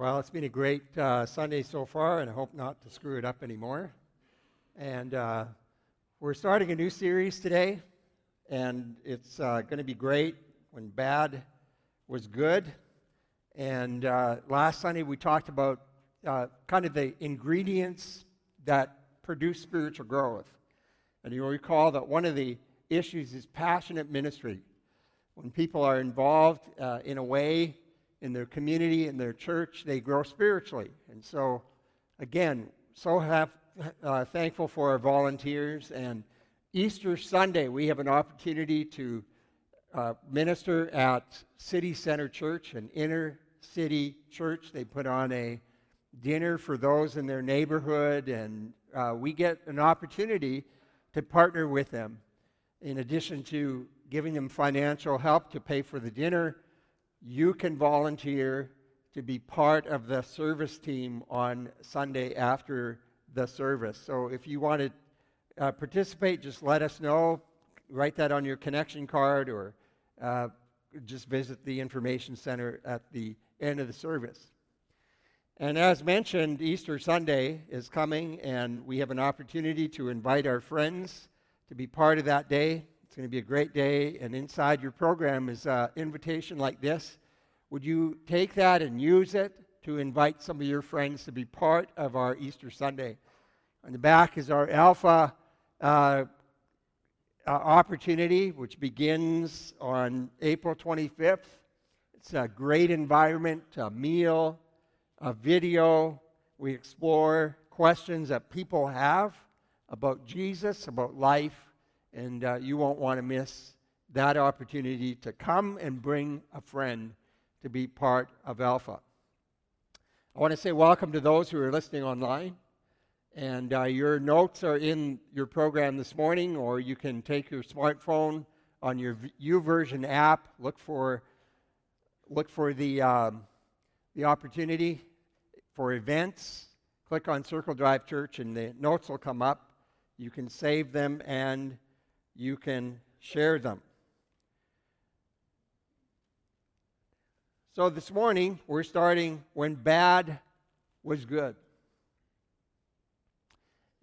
Well, it's been a great uh, Sunday so far, and I hope not to screw it up anymore. And uh, we're starting a new series today, and it's uh, going to be great when bad was good. And uh, last Sunday we talked about uh, kind of the ingredients that produce spiritual growth. And you'll recall that one of the issues is passionate ministry. When people are involved uh, in a way in their community, in their church, they grow spiritually. And so, again, so have, uh, thankful for our volunteers. And Easter Sunday, we have an opportunity to uh, minister at City Center Church, an inner city church. They put on a dinner for those in their neighborhood, and uh, we get an opportunity to partner with them. In addition to giving them financial help to pay for the dinner, you can volunteer to be part of the service team on Sunday after the service. So if you want to uh, participate, just let us know. Write that on your connection card or uh, just visit the information center at the end of the service. And as mentioned, Easter Sunday is coming, and we have an opportunity to invite our friends to be part of that day. It's going to be a great day, and inside your program is an invitation like this. Would you take that and use it to invite some of your friends to be part of our Easter Sunday? On the back is our Alpha uh, uh, opportunity, which begins on April 25th. It's a great environment, a meal, a video. We explore questions that people have about Jesus, about life, and uh, you won't want to miss that opportunity to come and bring a friend to be part of Alpha. I want to say welcome to those who are listening online. And uh, your notes are in your program this morning, or you can take your smartphone on your YouVersion app, look for, look for the, um, the opportunity for events, click on Circle Drive Church, and the notes will come up. You can save them and you can share them. So this morning, we're starting when bad was good.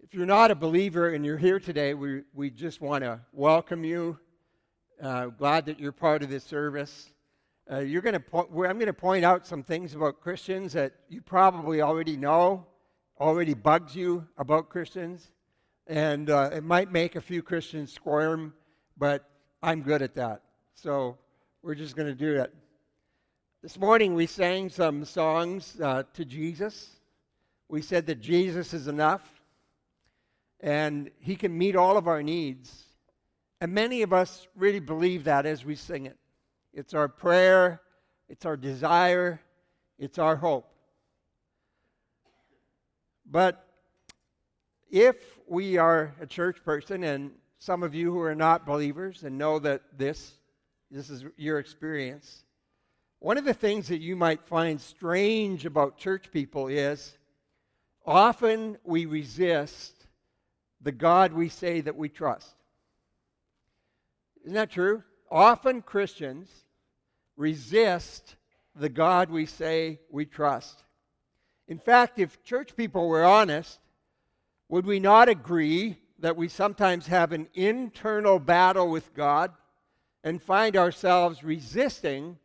If you're not a believer and you're here today, we, we just want to welcome you. Uh, glad that you're part of this service. Uh, you're going to po- I'm going to point out some things about Christians that you probably already know, already bugs you about Christians. And uh, it might make a few Christians squirm, but I'm good at that. So we're just going to do it. This morning we sang some songs uh, to Jesus. We said that Jesus is enough and he can meet all of our needs. And many of us really believe that as we sing it. It's our prayer, it's our desire, it's our hope. But if we are a church person, and some of you who are not believers and know that this, this is your experience, one of the things that you might find strange about church people is often we resist the God we say that we trust. Isn't that true? Often Christians resist the God we say we trust. In fact, if church people were honest, would we not agree that we sometimes have an internal battle with God and find ourselves resisting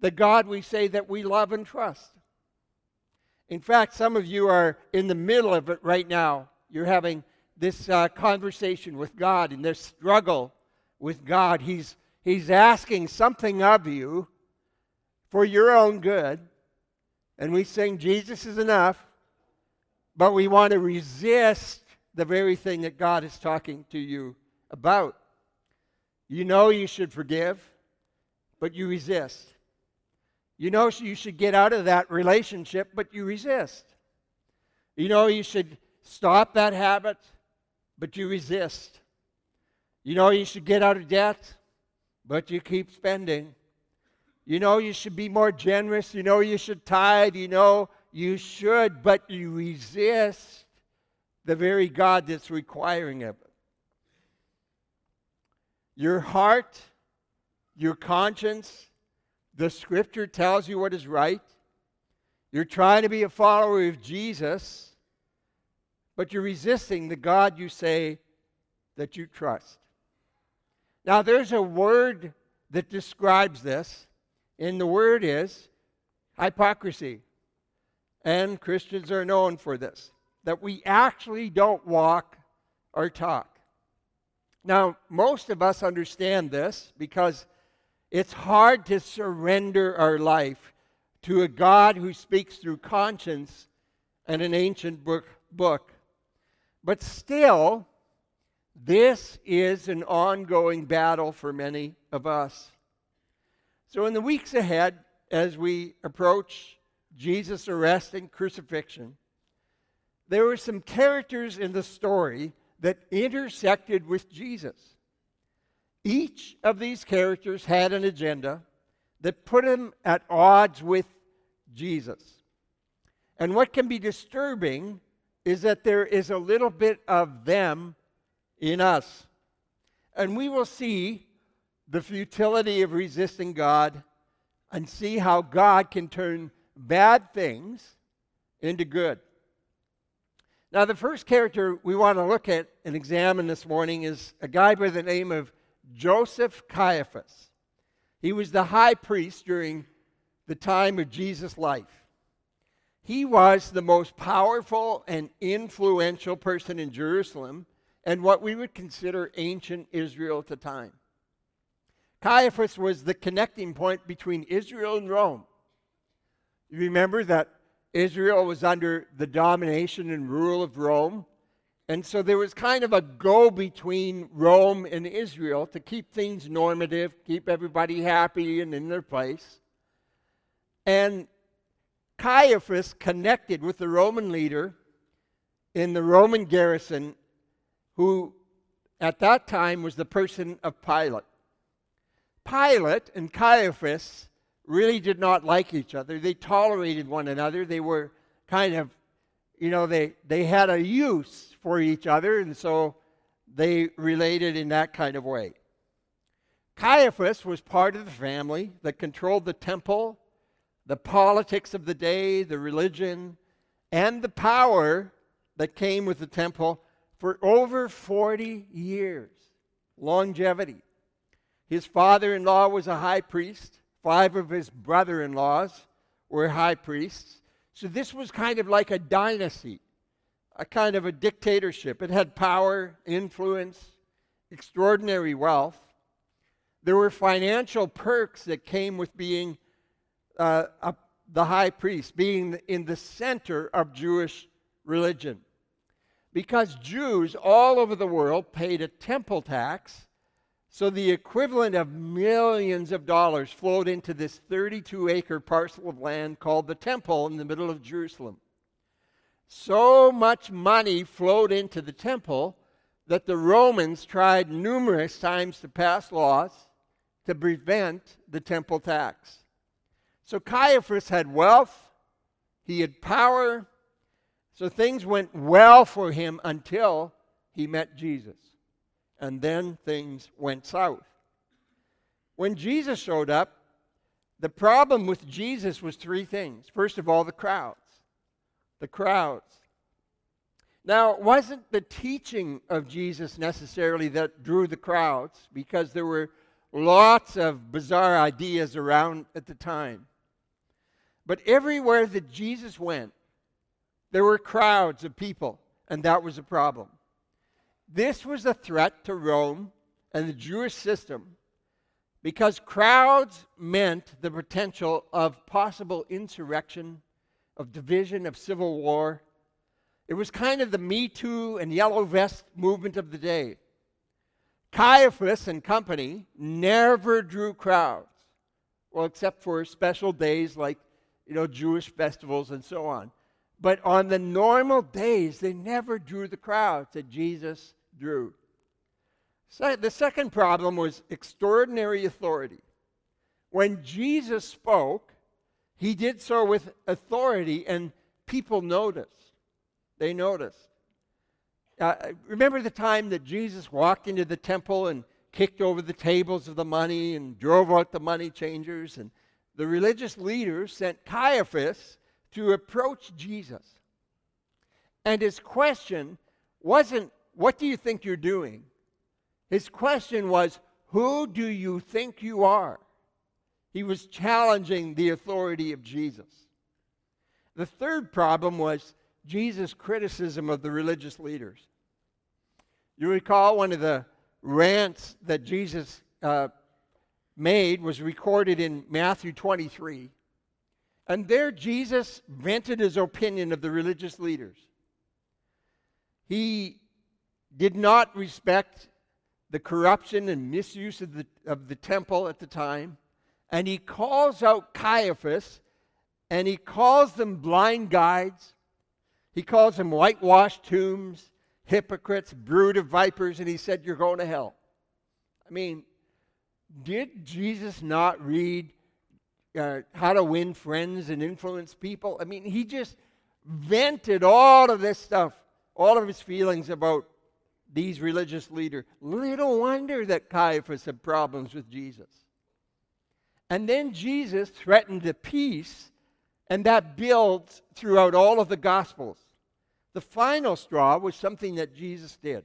the God we say that we love and trust? In fact, some of you are in the middle of it right now. You're having this uh, conversation with God and this struggle with God. He's, he's asking something of you for your own good. And we sing, Jesus is enough but we want to resist the very thing that God is talking to you about. You know you should forgive, but you resist. You know you should get out of that relationship, but you resist. You know you should stop that habit, but you resist. You know you should get out of debt, but you keep spending. You know you should be more generous. You know you should tithe. You know you should, but you resist the very God that's requiring of it. Your heart, your conscience, the scripture tells you what is right. You're trying to be a follower of Jesus, but you're resisting the God you say that you trust. Now, there's a word that describes this, and the word is hypocrisy. And Christians are known for this that we actually don't walk or talk. Now, most of us understand this because it's hard to surrender our life to a God who speaks through conscience and an ancient book. book. But still, this is an ongoing battle for many of us. So, in the weeks ahead, as we approach Jesus' arrest and crucifixion, there were some characters in the story that intersected with Jesus. Each of these characters had an agenda that put him at odds with Jesus. And what can be disturbing is that there is a little bit of them in us. And we will see the futility of resisting God and see how God can turn bad things into good. Now, the first character we want to look at and examine this morning is a guy by the name of Joseph Caiaphas. He was the high priest during the time of Jesus' life. He was the most powerful and influential person in Jerusalem and what we would consider ancient Israel at the time. Caiaphas was the connecting point between Israel and Rome. You remember that Israel was under the domination and rule of Rome. And so there was kind of a go between Rome and Israel to keep things normative, keep everybody happy and in their place. And Caiaphas connected with the Roman leader in the Roman garrison, who at that time was the person of Pilate. Pilate and Caiaphas really did not like each other. They tolerated one another. They were kind of, you know, they, they had a use for each other, and so they related in that kind of way. Caiaphas was part of the family that controlled the temple, the politics of the day, the religion, and the power that came with the temple for over 40 years. Longevity. His father in law was a high priest. Five of his brother in laws were high priests. So this was kind of like a dynasty, a kind of a dictatorship. It had power, influence, extraordinary wealth. There were financial perks that came with being uh, a, the high priest, being in the center of Jewish religion. Because Jews all over the world paid a temple tax so the equivalent of millions of dollars flowed into this 32 acre parcel of land called the Temple in the middle of Jerusalem. So much money flowed into the temple that the Romans tried numerous times to pass laws to prevent the temple tax. So Caiaphas had wealth, he had power, so things went well for him until he met Jesus and then things went south. When Jesus showed up, the problem with Jesus was three things. First of all, the crowds. The crowds. Now, it wasn't the teaching of Jesus necessarily that drew the crowds, because there were lots of bizarre ideas around at the time. But everywhere that Jesus went, there were crowds of people, and that was a problem. This was a threat to Rome and the Jewish system because crowds meant the potential of possible insurrection, of division, of civil war. It was kind of the Me Too and Yellow Vest movement of the day. Caiaphas and company never drew crowds, well, except for special days like, you know, Jewish festivals and so on. But on the normal days, they never drew the crowds that Jesus drew. The second problem was extraordinary authority. When Jesus spoke, he did so with authority, and people noticed. They noticed. Uh, remember the time that Jesus walked into the temple and kicked over the tables of the money and drove out the money changers? And the religious leaders sent Caiaphas to approach Jesus. And his question wasn't, What do you think you're doing? His question was, Who do you think you are? He was challenging the authority of Jesus. The third problem was Jesus' criticism of the religious leaders. You recall one of the rants that Jesus uh, made was recorded in Matthew 23. And there, Jesus vented his opinion of the religious leaders. He did not respect the corruption and misuse of the, of the temple at the time. And he calls out Caiaphas and he calls them blind guides. He calls them whitewashed tombs, hypocrites, brood of vipers, and he said, You're going to hell. I mean, did Jesus not read uh, How to Win Friends and Influence People? I mean, he just vented all of this stuff, all of his feelings about these religious leaders. Little wonder that Caiaphas had problems with Jesus. And then Jesus threatened the peace, and that builds throughout all of the Gospels. The final straw was something that Jesus did.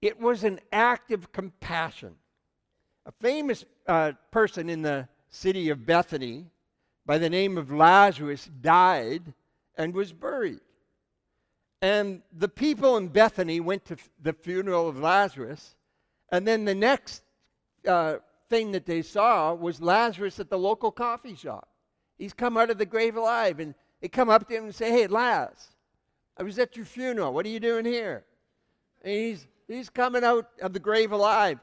It was an act of compassion. A famous uh, person in the city of Bethany by the name of Lazarus died and was buried. And the people in Bethany went to the funeral of Lazarus. And then the next uh, thing that they saw was Lazarus at the local coffee shop. He's come out of the grave alive. And they come up to him and say, Hey, Laz, I was at your funeral. What are you doing here? And he's, he's coming out of the grave alive.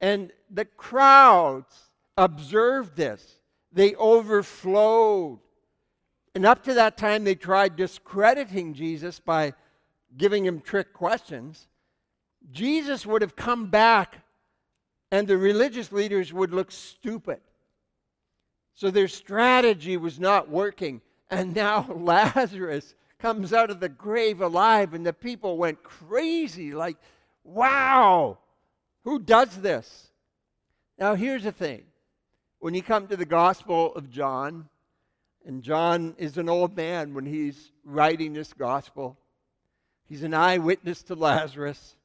And the crowds observed this, they overflowed. And up to that time, they tried discrediting Jesus by giving him trick questions. Jesus would have come back, and the religious leaders would look stupid. So their strategy was not working. And now Lazarus comes out of the grave alive, and the people went crazy like, wow, who does this? Now, here's the thing when you come to the Gospel of John, and John is an old man when he's writing this gospel. He's an eyewitness to Lazarus.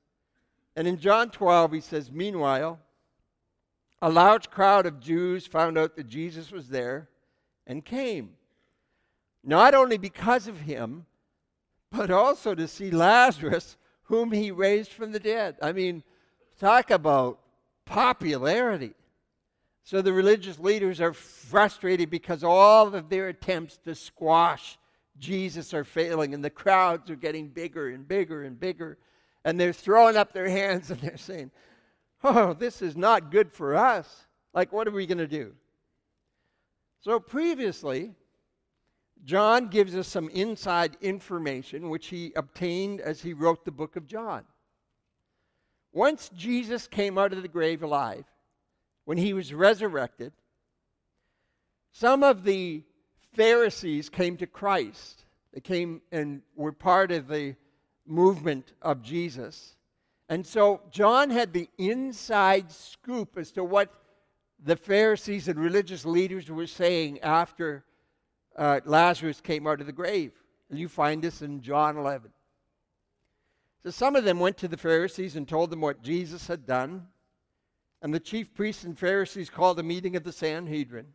And in John 12, he says, Meanwhile, a large crowd of Jews found out that Jesus was there and came, not only because of him, but also to see Lazarus, whom he raised from the dead. I mean, talk about popularity. So the religious leaders are frustrated because all of their attempts to squash Jesus are failing, and the crowds are getting bigger and bigger and bigger. And they're throwing up their hands and they're saying, Oh, this is not good for us. Like, what are we going to do? So, previously, John gives us some inside information which he obtained as he wrote the book of John. Once Jesus came out of the grave alive, when he was resurrected, some of the Pharisees came to Christ. They came and were part of the movement of Jesus. And so John had the inside scoop as to what the Pharisees and religious leaders were saying after uh, Lazarus came out of the grave. And you find this in John 11. So some of them went to the Pharisees and told them what Jesus had done. And the chief priests and Pharisees called a meeting of the Sanhedrin.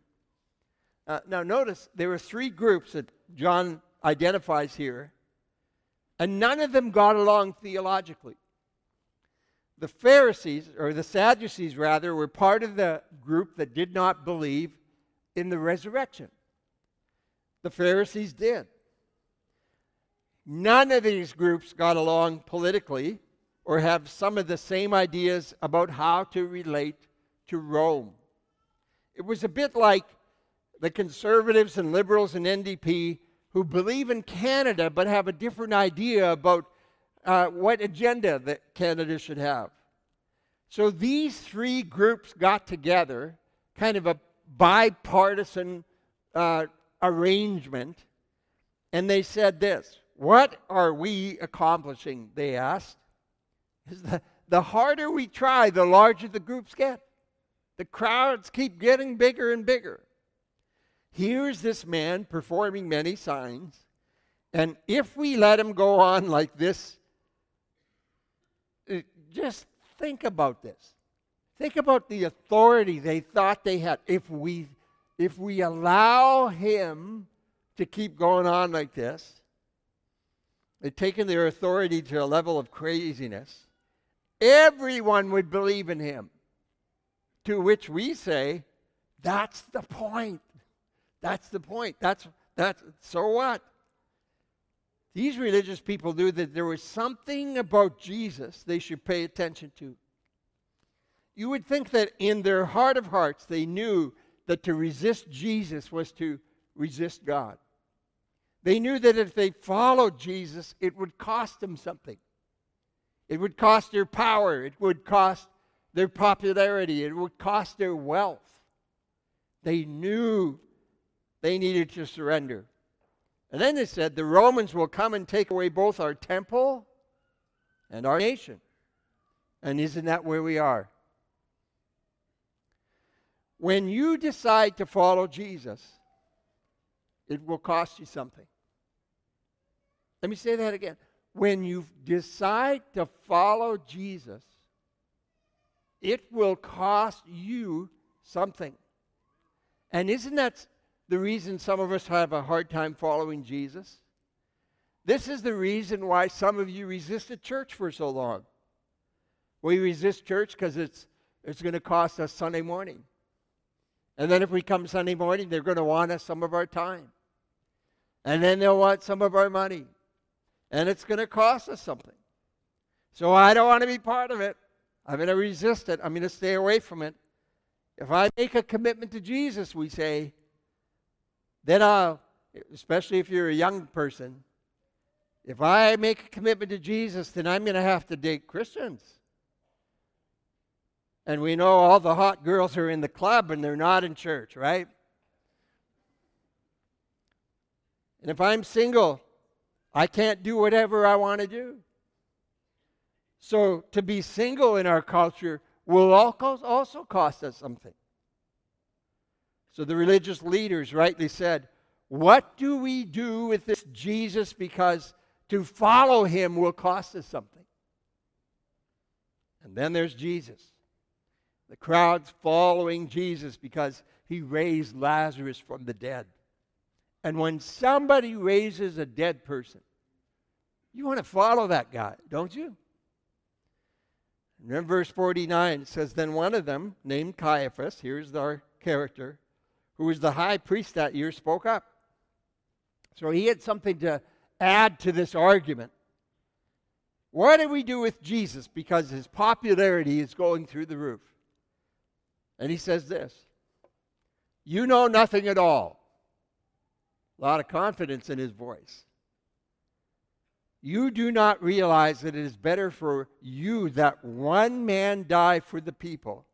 Uh, now, notice there are three groups that John identifies here, and none of them got along theologically. The Pharisees, or the Sadducees rather, were part of the group that did not believe in the resurrection. The Pharisees did. None of these groups got along politically or have some of the same ideas about how to relate to Rome. It was a bit like the conservatives and liberals and NDP who believe in Canada but have a different idea about uh, what agenda that Canada should have. So these three groups got together, kind of a bipartisan uh, arrangement, and they said this What are we accomplishing? They asked is the, the harder we try, the larger the groups get. The crowds keep getting bigger and bigger. Here's this man performing many signs, and if we let him go on like this, uh, just think about this. Think about the authority they thought they had. If we, if we allow him to keep going on like this, they've taken their authority to a level of craziness. Everyone would believe in him. To which we say, that's the point. That's the point. That's that's so what? These religious people knew that there was something about Jesus they should pay attention to. You would think that in their heart of hearts they knew that to resist Jesus was to resist God. They knew that if they followed Jesus, it would cost them something. It would cost their power, it would cost their popularity, it would cost their wealth. They knew they needed to surrender. And then they said, The Romans will come and take away both our temple and our nation. And isn't that where we are? When you decide to follow Jesus, it will cost you something. Let me say that again. When you decide to follow Jesus, it will cost you something. And isn't that the reason some of us have a hard time following Jesus? This is the reason why some of you resisted church for so long. We resist church because it's, it's going to cost us Sunday morning. And then if we come Sunday morning, they're going to want us some of our time. And then they'll want some of our money. And it's going to cost us something. So I don't want to be part of it. I'm going to resist it. I'm going to stay away from it. If I make a commitment to Jesus, we say, then I'll, especially if you're a young person, if I make a commitment to Jesus, then I'm going to have to date Christians. And we know all the hot girls are in the club and they're not in church, right? And if I'm single, I can't do whatever I want to do. So to be single in our culture will also cost us something. So the religious leaders rightly said, What do we do with this Jesus? Because to follow him will cost us something. And then there's Jesus. The crowd's following Jesus because he raised Lazarus from the dead. And when somebody raises a dead person, you want to follow that guy, don't you? And then verse 49 it says, Then one of them, named Caiaphas, here's our character, who was the high priest that year, spoke up. So he had something to add to this argument. What do we do with Jesus? Because his popularity is going through the roof. And he says this You know nothing at all. A lot of confidence in his voice. You do not realize that it is better for you that one man die for the people.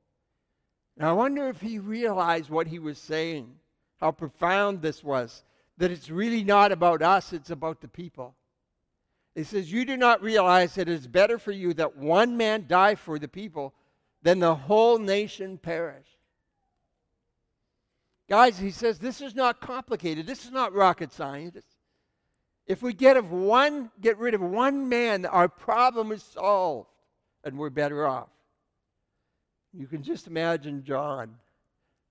Now, I wonder if he realized what he was saying, how profound this was, that it's really not about us, it's about the people. He says, You do not realize that it is better for you that one man die for the people than the whole nation perish. Guys, he says, this is not complicated. This is not rocket science. If we get of one, get rid of one man, our problem is solved and we're better off. You can just imagine John,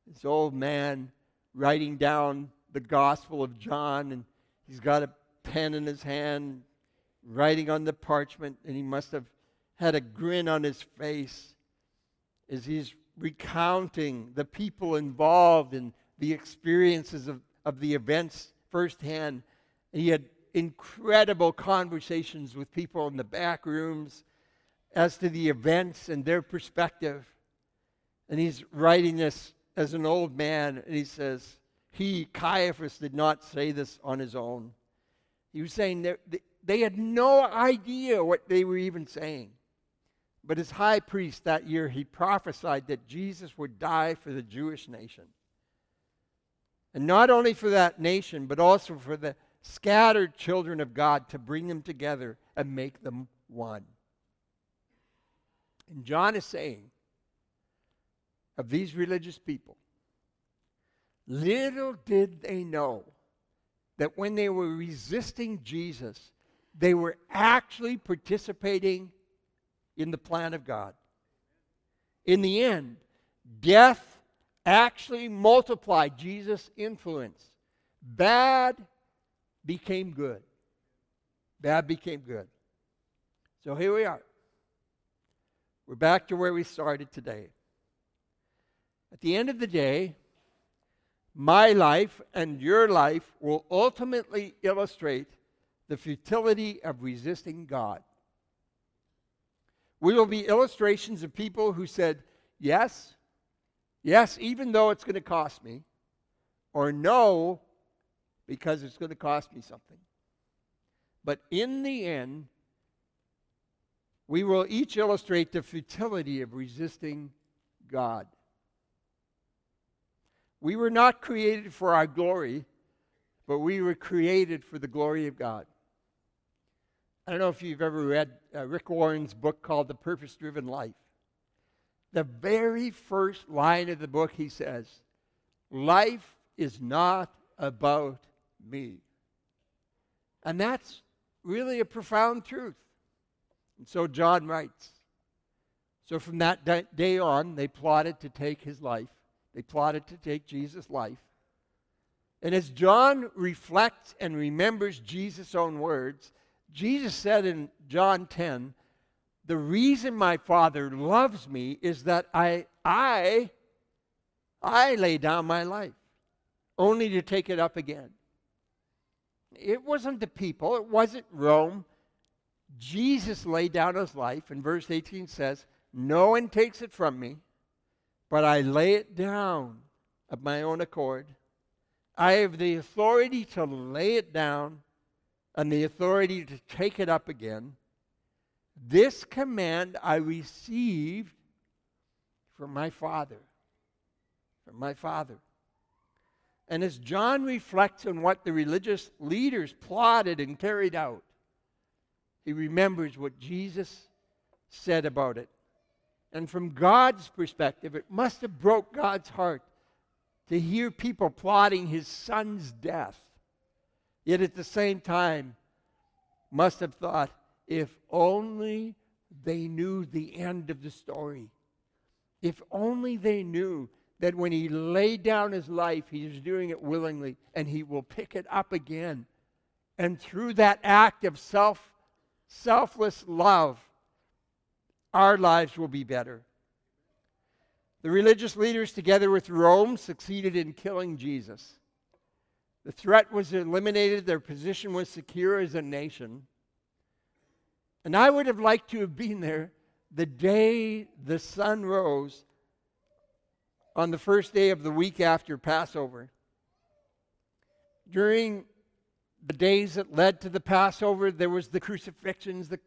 this old man, writing down the Gospel of John, and he's got a pen in his hand, writing on the parchment, and he must have had a grin on his face as he's recounting the people involved in the experiences of, of the events firsthand. And he had incredible conversations with people in the back rooms as to the events and their perspective. And he's writing this as an old man, and he says, He, Caiaphas, did not say this on his own. He was saying they, they had no idea what they were even saying. But as high priest that year, he prophesied that Jesus would die for the Jewish nation. And not only for that nation, but also for the scattered children of God to bring them together and make them one. And John is saying of these religious people, Little did they know that when they were resisting Jesus, they were actually participating in the plan of God. In the end, death actually multiplied Jesus' influence. Bad became good. Bad became good. So here we are. We're back to where we started today. At the end of the day, my life and your life will ultimately illustrate the futility of resisting God. We will be illustrations of people who said, Yes, yes, even though it's going to cost me, or no, because it's going to cost me something. But in the end, we will each illustrate the futility of resisting God. We were not created for our glory, but we were created for the glory of God. I don't know if you've ever read uh, Rick Warren's book called The Purpose Driven Life. The very first line of the book, he says, Life is not about me. And that's really a profound truth. And so John writes. So from that day on, they plotted to take his life. They plotted to take Jesus' life. And as John reflects and remembers Jesus' own words, Jesus said in John 10, the reason my Father loves me is that I, I, I lay down my life only to take it up again. It wasn't the people, it wasn't Rome. Jesus laid down his life, and verse 18 says, No one takes it from me, but I lay it down of my own accord. I have the authority to lay it down and the authority to take it up again. This command I received from my Father. From my Father. And as John reflects on what the religious leaders plotted and carried out, he remembers what Jesus said about it. And from God's perspective, it must have broke God's heart to hear people plotting his son's death. Yet at the same time, must have thought, if only they knew the end of the story. If only they knew that when he laid down his life, he was doing it willingly and he will pick it up again. And through that act of self, selfless love, our lives will be better. The religious leaders, together with Rome, succeeded in killing Jesus. The threat was eliminated, their position was secure as a nation. And I would have liked to have been there the day the sun rose on the first day of the week after Passover. During the days that led to the Passover, there was the crucifixions, the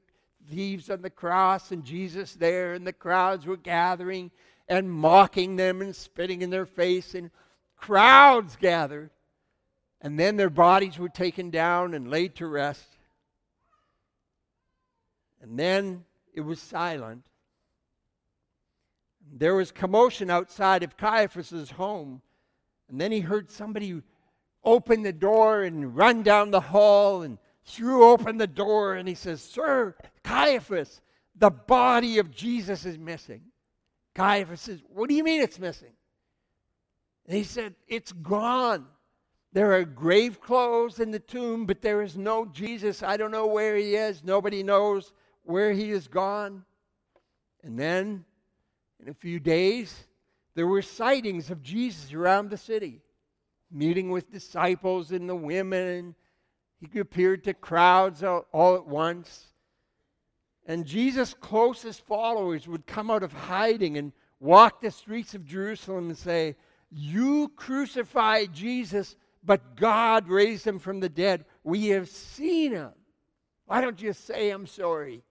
thieves on the cross, and Jesus there, and the crowds were gathering and mocking them and spitting in their face, and crowds gathered. And then their bodies were taken down and laid to rest. And then it was silent. There was commotion outside of Caiaphas's home. And then he heard somebody open the door and run down the hall and threw open the door. And he says, Sir, Caiaphas, the body of Jesus is missing. Caiaphas says, What do you mean it's missing? And he said, It's gone. There are grave clothes in the tomb, but there is no Jesus. I don't know where he is. Nobody knows where he is gone. And then, in a few days, there were sightings of Jesus around the city, meeting with disciples and the women. He appeared to crowds all, at once. And Jesus' closest followers would come out of hiding and walk the streets of Jerusalem and say, You crucified Jesus but God raised him from the dead. We have seen him. Why don't you say, I'm sorry?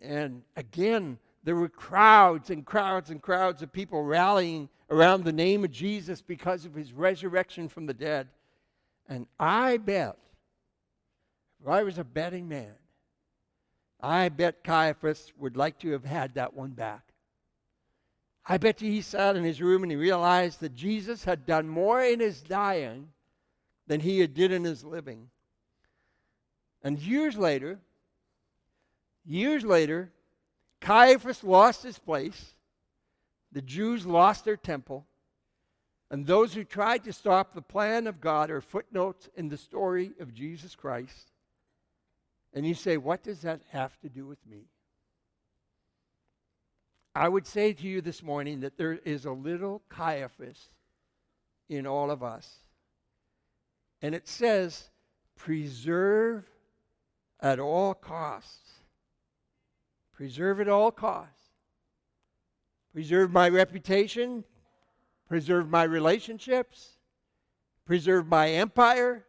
And again, there were crowds and crowds and crowds of people rallying around the name of Jesus because of his resurrection from the dead. And I bet, I was a betting man, I bet Caiaphas would like to have had that one back. I bet you he sat in his room and he realized that Jesus had done more in his dying than he had did in his living. And years later, years later, Caiaphas lost his place, the Jews lost their temple, and those who tried to stop the plan of God are footnotes in the story of Jesus Christ. And you say, what does that have to do with me? I would say to you this morning that there is a little Caiaphas in all of us. And it says, preserve at all costs. Preserve at all costs. Preserve my reputation. Preserve my relationships. Preserve my empire.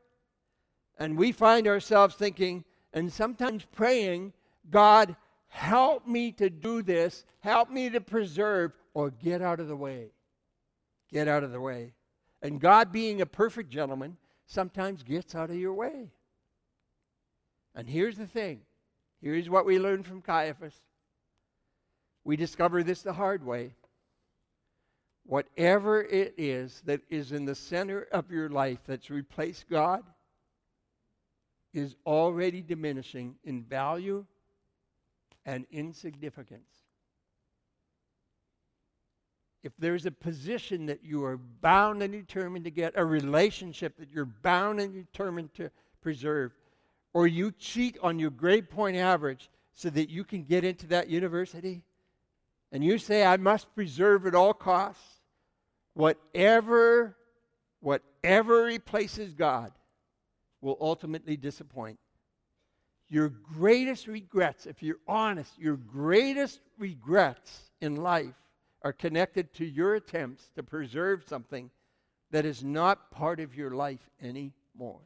And we find ourselves thinking and sometimes praying, God, help me to do this, help me to preserve, or get out of the way. Get out of the way. And God, being a perfect gentleman, sometimes gets out of your way. And here's the thing here's what we learned from Caiaphas. We discover this the hard way. Whatever it is that is in the center of your life that's replaced God is already diminishing in value and insignificance. If there's a position that you are bound and determined to get, a relationship that you're bound and determined to preserve, or you cheat on your grade point average so that you can get into that university, and you say, I must preserve at all costs, whatever, whatever replaces God will ultimately disappoint your greatest regrets, if you're honest, your greatest regrets in life are connected to your attempts to preserve something that is not part of your life anymore.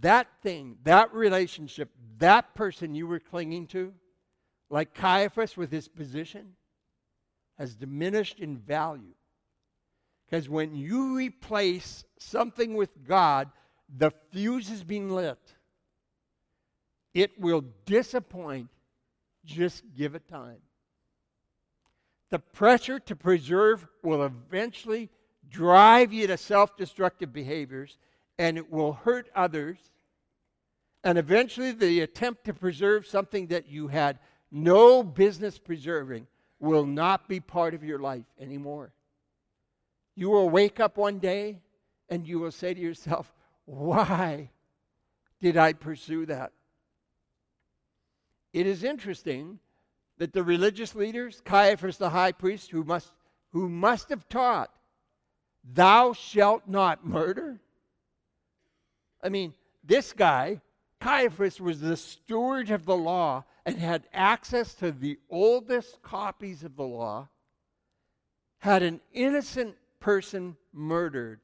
That thing, that relationship, that person you were clinging to, like Caiaphas with his position, has diminished in value. Because when you replace something with God, the fuse is being lit. It will disappoint. Just give it time. The pressure to preserve will eventually drive you to self destructive behaviors and it will hurt others. And eventually, the attempt to preserve something that you had no business preserving will not be part of your life anymore. You will wake up one day and you will say to yourself, why did I pursue that? It is interesting that the religious leaders, Caiaphas the high priest, who must, who must have taught, Thou shalt not murder. I mean, this guy, Caiaphas, was the steward of the law and had access to the oldest copies of the law, had an innocent person murdered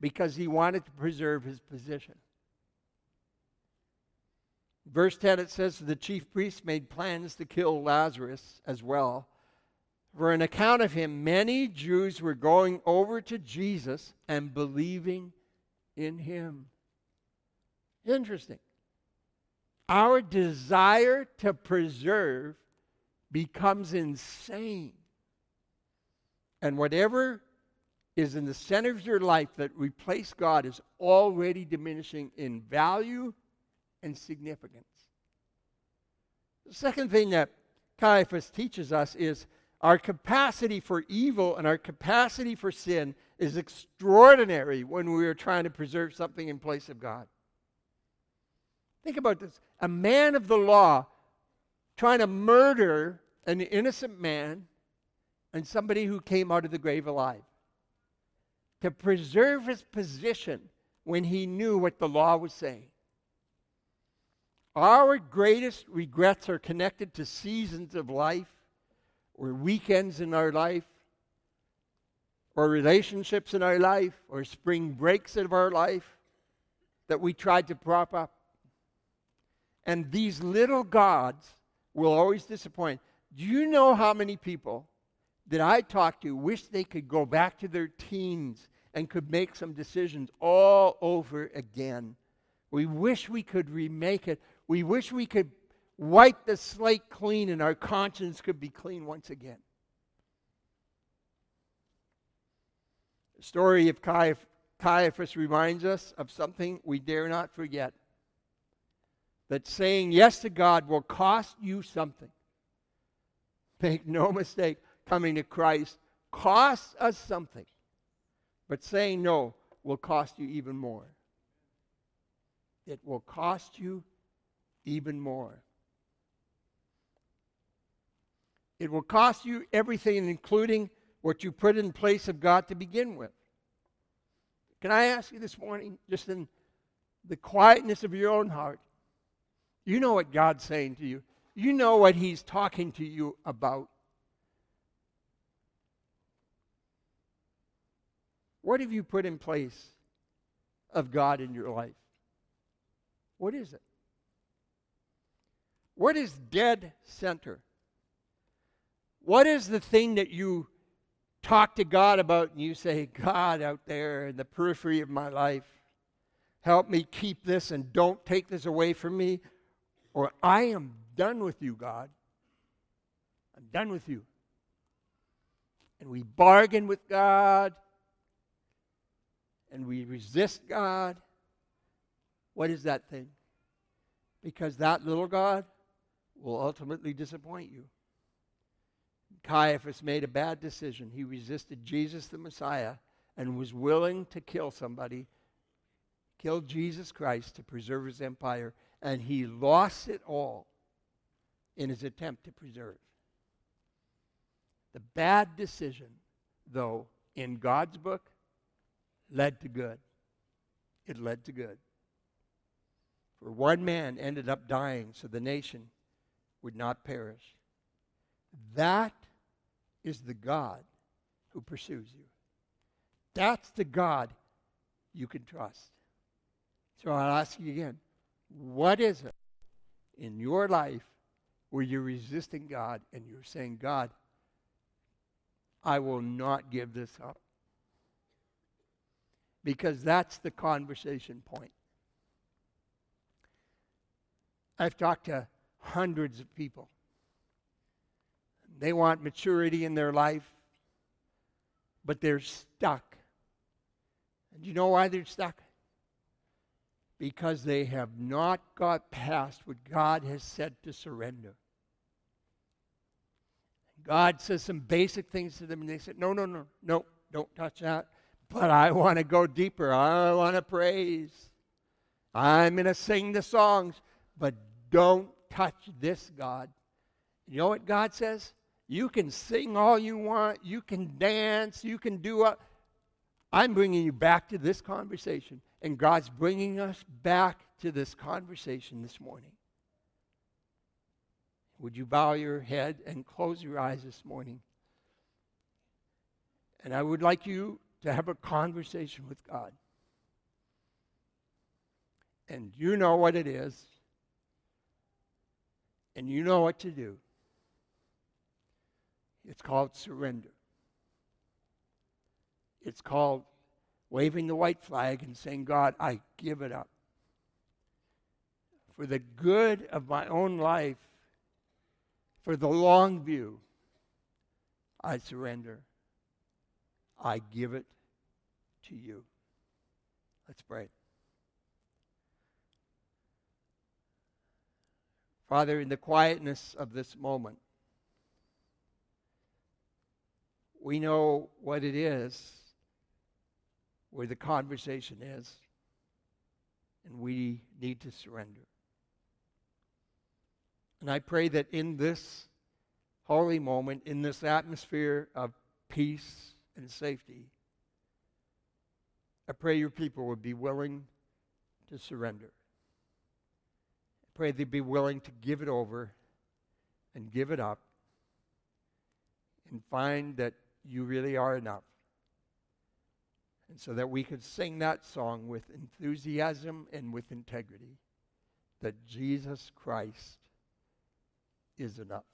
because he wanted to preserve his position. Verse 10 it says, The chief priests made plans to kill Lazarus as well. For an account of him, many Jews were going over to Jesus and believing in him. Interesting. Our desire to preserve becomes insane. And whatever is in the center of your life that replace God is already diminishing in value and significance. The second thing that Caiaphas teaches us is our capacity for evil and our capacity for sin is extraordinary when we are trying to preserve something in place of God. Think about this a man of the law trying to murder an innocent man and somebody who came out of the grave alive to preserve his position when he knew what the law was saying. Our greatest regrets are connected to seasons of life, or weekends in our life, or relationships in our life, or spring breaks of our life that we tried to prop up. And these little gods will always disappoint. Do you know how many people that I talk to wish they could go back to their teens and could make some decisions all over again. We wish we could remake it. We wish we could wipe the slate clean and our conscience could be clean once again. The story of Caiaphas reminds us of something we dare not forget that saying yes to God will cost you something. Make no mistake, coming to Christ costs us something. But saying no will cost you even more. It will cost you even more. It will cost you everything, including what you put in place of God to begin with. Can I ask you this morning, just in the quietness of your own heart, you know what God's saying to you. You know what He's talking to you about. What have you put in place of God in your life? What is it? What is dead center? What is the thing that you talk to God about and you say, God, out there in the periphery of my life, help me keep this and don't take this away from me? or I am done with you, God. I'm done with you. And we bargain with God and we resist God. What is that thing? Because that little God will ultimately disappoint you. Caiaphas made a bad decision. He resisted Jesus the Messiah and was willing to kill somebody, kill Jesus Christ to preserve his empire and he lost it all in his attempt to preserve. The bad decision, though, in God's book, led to good. It led to good. For one man ended up dying so the nation would not perish. That is the God who pursues you. That's the God you can trust. So I'll ask you again what is it in your life where you're resisting God and you're saying, God, I will not give this up? Because that's the conversation point. I've talked to hundreds of people. They want maturity in their life, but they're stuck. And you know why they're stuck? because they have not got past what God has said to surrender. God says some basic things to them, and they said, No, no, no, no, don't touch that. But I want to go deeper. I want to praise. I'm going to sing the songs, but don't touch this, God. You know what God says? You can sing all you want, you can dance, you can do. what. I'm bringing you back to this conversation. And God's bringing us back to this conversation this morning. Would you bow your head and close your eyes this morning? And I would like you to have a conversation with God. And you know what it is, and you know what to do. It's called surrender. It's called waving the white flag and saying, God, I give it up. For the good of my own life, for the long view, I surrender. I give it to you. Let's pray. Father, in the quietness of this moment, we know what it is where the conversation is, and we need to surrender. And I pray that in this holy moment, in this atmosphere of peace and safety, I pray your people would be willing to surrender. I pray they'd be willing to give it over and give it up and find that you really are enough. And so that we could sing that song with enthusiasm and with integrity that Jesus Christ is enough.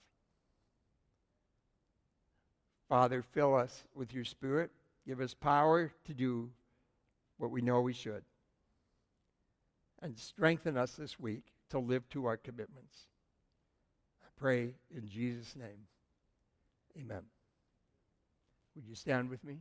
Father, fill us with your Spirit. Give us power to do what we know we should. And strengthen us this week to live to our commitments. I pray in Jesus' name. Amen. Would you stand with me?